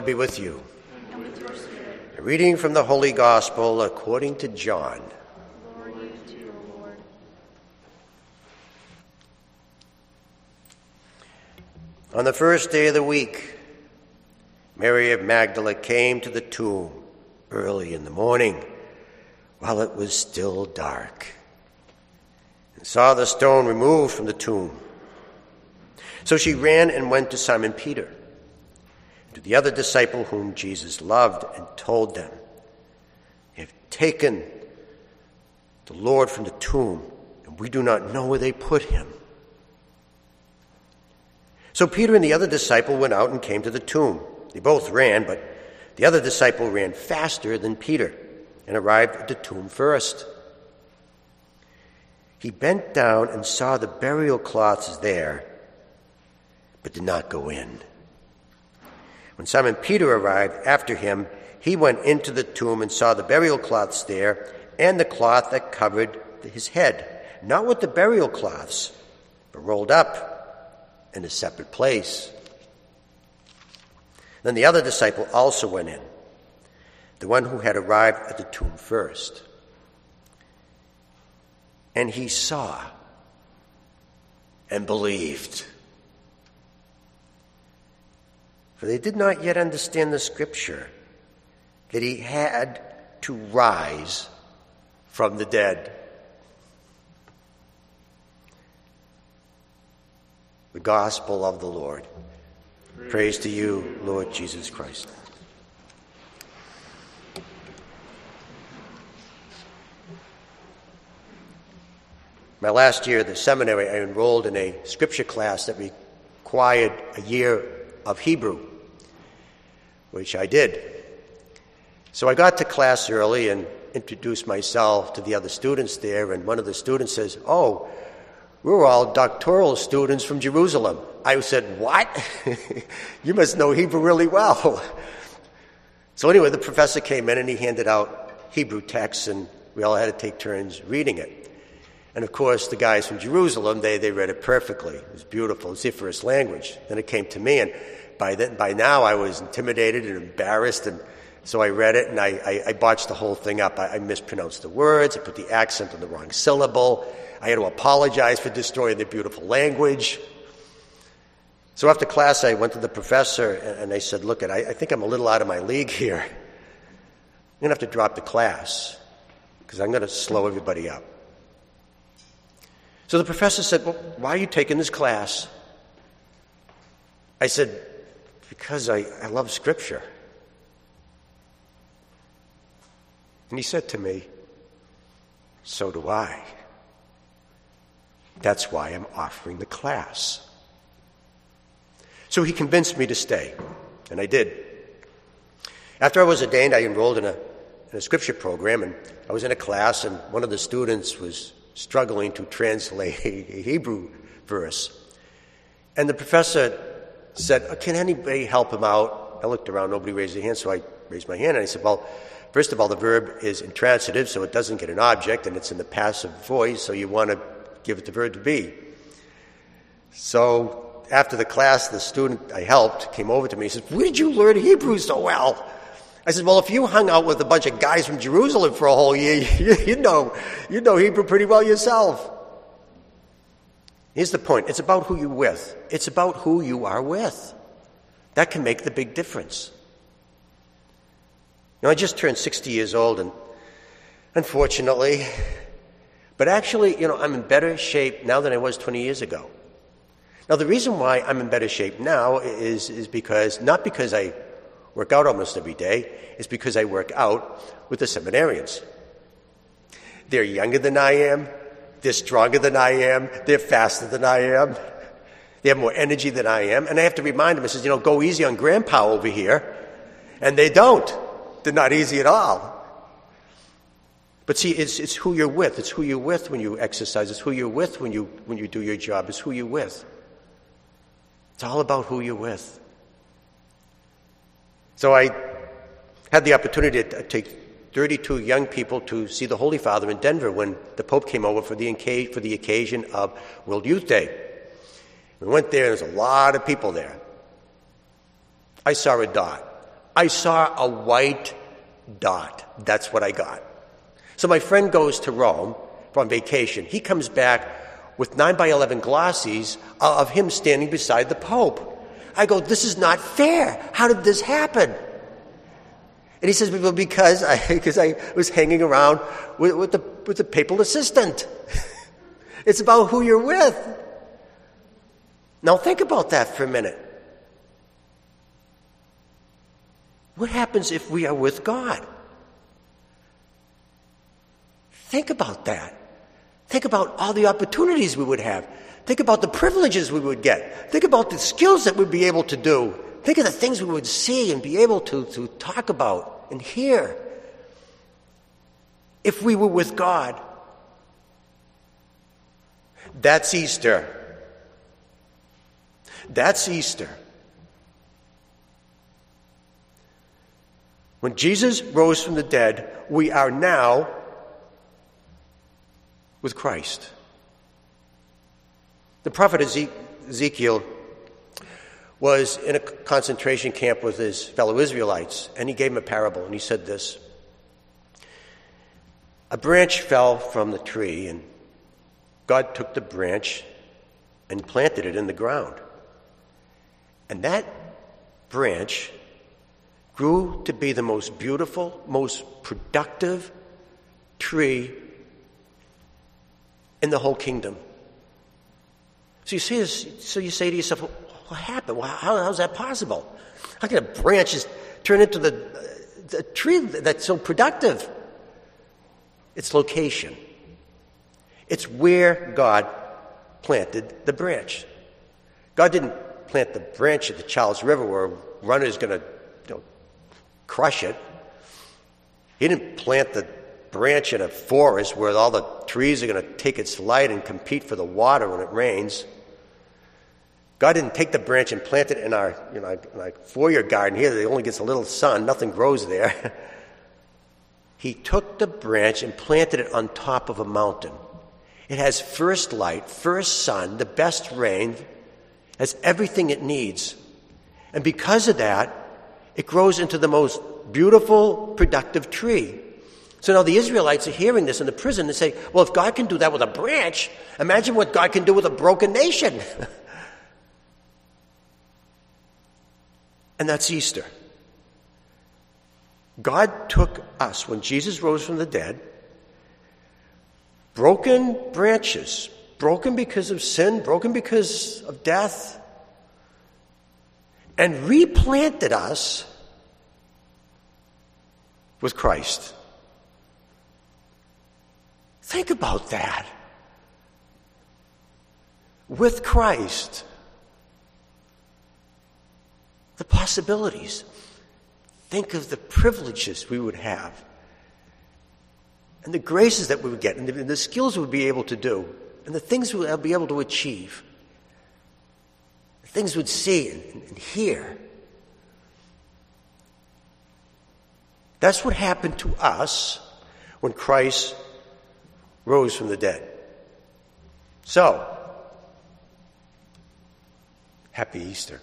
Lord be with you. and with your A reading from the Holy Gospel according to John. On the first day of the week, Mary of Magdala came to the tomb early in the morning while it was still dark and saw the stone removed from the tomb. So she ran and went to Simon Peter to the other disciple whom Jesus loved and told them, They have taken the Lord from the tomb, and we do not know where they put him. So Peter and the other disciple went out and came to the tomb. They both ran, but the other disciple ran faster than Peter and arrived at the tomb first. He bent down and saw the burial cloths there, but did not go in. When Simon Peter arrived after him, he went into the tomb and saw the burial cloths there and the cloth that covered his head, not with the burial cloths, but rolled up in a separate place. Then the other disciple also went in, the one who had arrived at the tomb first. And he saw and believed. For they did not yet understand the scripture that he had to rise from the dead. The gospel of the Lord. Praise, Praise to you, Lord Jesus Christ. My last year at the seminary, I enrolled in a scripture class that required a year of Hebrew which I did. So I got to class early and introduced myself to the other students there, and one of the students says, Oh, we're all doctoral students from Jerusalem. I said, What? you must know Hebrew really well. So, anyway, the professor came in and he handed out Hebrew texts, and we all had to take turns reading it. And of course, the guys from Jerusalem, they, they read it perfectly. It was beautiful. First language. Then it came to me, and by then, by now I was intimidated and embarrassed, and so I read it and I, I, I botched the whole thing up. I, I, mispronounced the words. I put the accent on the wrong syllable. I had to apologize for destroying the beautiful language. So after class, I went to the professor and, and I said, "Look, I, I think I'm a little out of my league here. I'm going to have to drop the class because I'm going to slow everybody up." So the professor said, Well, why are you taking this class? I said, because I, I love Scripture. And he said to me, So do I. That's why I'm offering the class. So he convinced me to stay, and I did. After I was ordained, I enrolled in a, in a scripture program, and I was in a class, and one of the students was struggling to translate a Hebrew verse. And the professor said, uh, Can anybody help him out? I looked around, nobody raised their hand, so I raised my hand and I said, Well, first of all, the verb is intransitive, so it doesn't get an object, and it's in the passive voice, so you want to give it the verb to be. So after the class, the student I helped came over to me and said, Where did you learn Hebrew so well? I said, Well, if you hung out with a bunch of guys from Jerusalem for a whole year, you, you know, you know Hebrew pretty well yourself. Here's the point it's about who you're with, it's about who you are with. That can make the big difference. Know, I just turned 60 years old, and unfortunately, but actually, you know, I'm in better shape now than I was 20 years ago. Now, the reason why I'm in better shape now is, is because, not because I work out almost every day, is because I work out with the seminarians. They're younger than I am, they're stronger than I am. They're faster than I am. They have more energy than I am. And I have to remind them, I says, you know, go easy on grandpa over here. And they don't. They're not easy at all. But see, it's, it's who you're with. It's who you're with when you exercise. It's who you're with when you, when you do your job. It's who you're with. It's all about who you're with. So I had the opportunity to take 32 young people to see the Holy Father in Denver when the Pope came over for the, for the occasion of World Youth Day. We went there, there's a lot of people there. I saw a dot. I saw a white dot. That's what I got. So my friend goes to Rome on vacation. He comes back with 9 by 11 glossies of him standing beside the Pope. I go, This is not fair. How did this happen? And he says, Well, because I, because I was hanging around with, with, the, with the papal assistant. it's about who you're with. Now, think about that for a minute. What happens if we are with God? Think about that. Think about all the opportunities we would have. Think about the privileges we would get. Think about the skills that we'd be able to do. Think of the things we would see and be able to, to talk about and hear. If we were with God, that's Easter. That's Easter. When Jesus rose from the dead, we are now with Christ. The prophet Ezekiel was in a concentration camp with his fellow Israelites, and he gave him a parable, and he said this A branch fell from the tree, and God took the branch and planted it in the ground. And that branch grew to be the most beautiful, most productive tree in the whole kingdom. So you, see so you say to yourself, what happened? Well, how, how's that possible? How can a branch just turn into the, the tree that's so productive? It's location. It's where God planted the branch. God didn't plant the branch at the Charles River where a runner is going to you know, crush it. He didn't plant the branch in a forest where all the trees are going to take its light and compete for the water when it rains. God didn't take the branch and plant it in our you know, like foyer garden here. It only gets a little sun, nothing grows there. he took the branch and planted it on top of a mountain. It has first light, first sun, the best rain, has everything it needs. And because of that, it grows into the most beautiful, productive tree. So now the Israelites are hearing this in the prison and say, well, if God can do that with a branch, imagine what God can do with a broken nation. and that's Easter. God took us, when Jesus rose from the dead, broken branches, broken because of sin, broken because of death, and replanted us with Christ. Think about that. With Christ, the possibilities. Think of the privileges we would have and the graces that we would get and the, the skills we would be able to do and the things we would be able to achieve. The things we'd see and, and hear. That's what happened to us when Christ rose from the dead. So, happy Easter.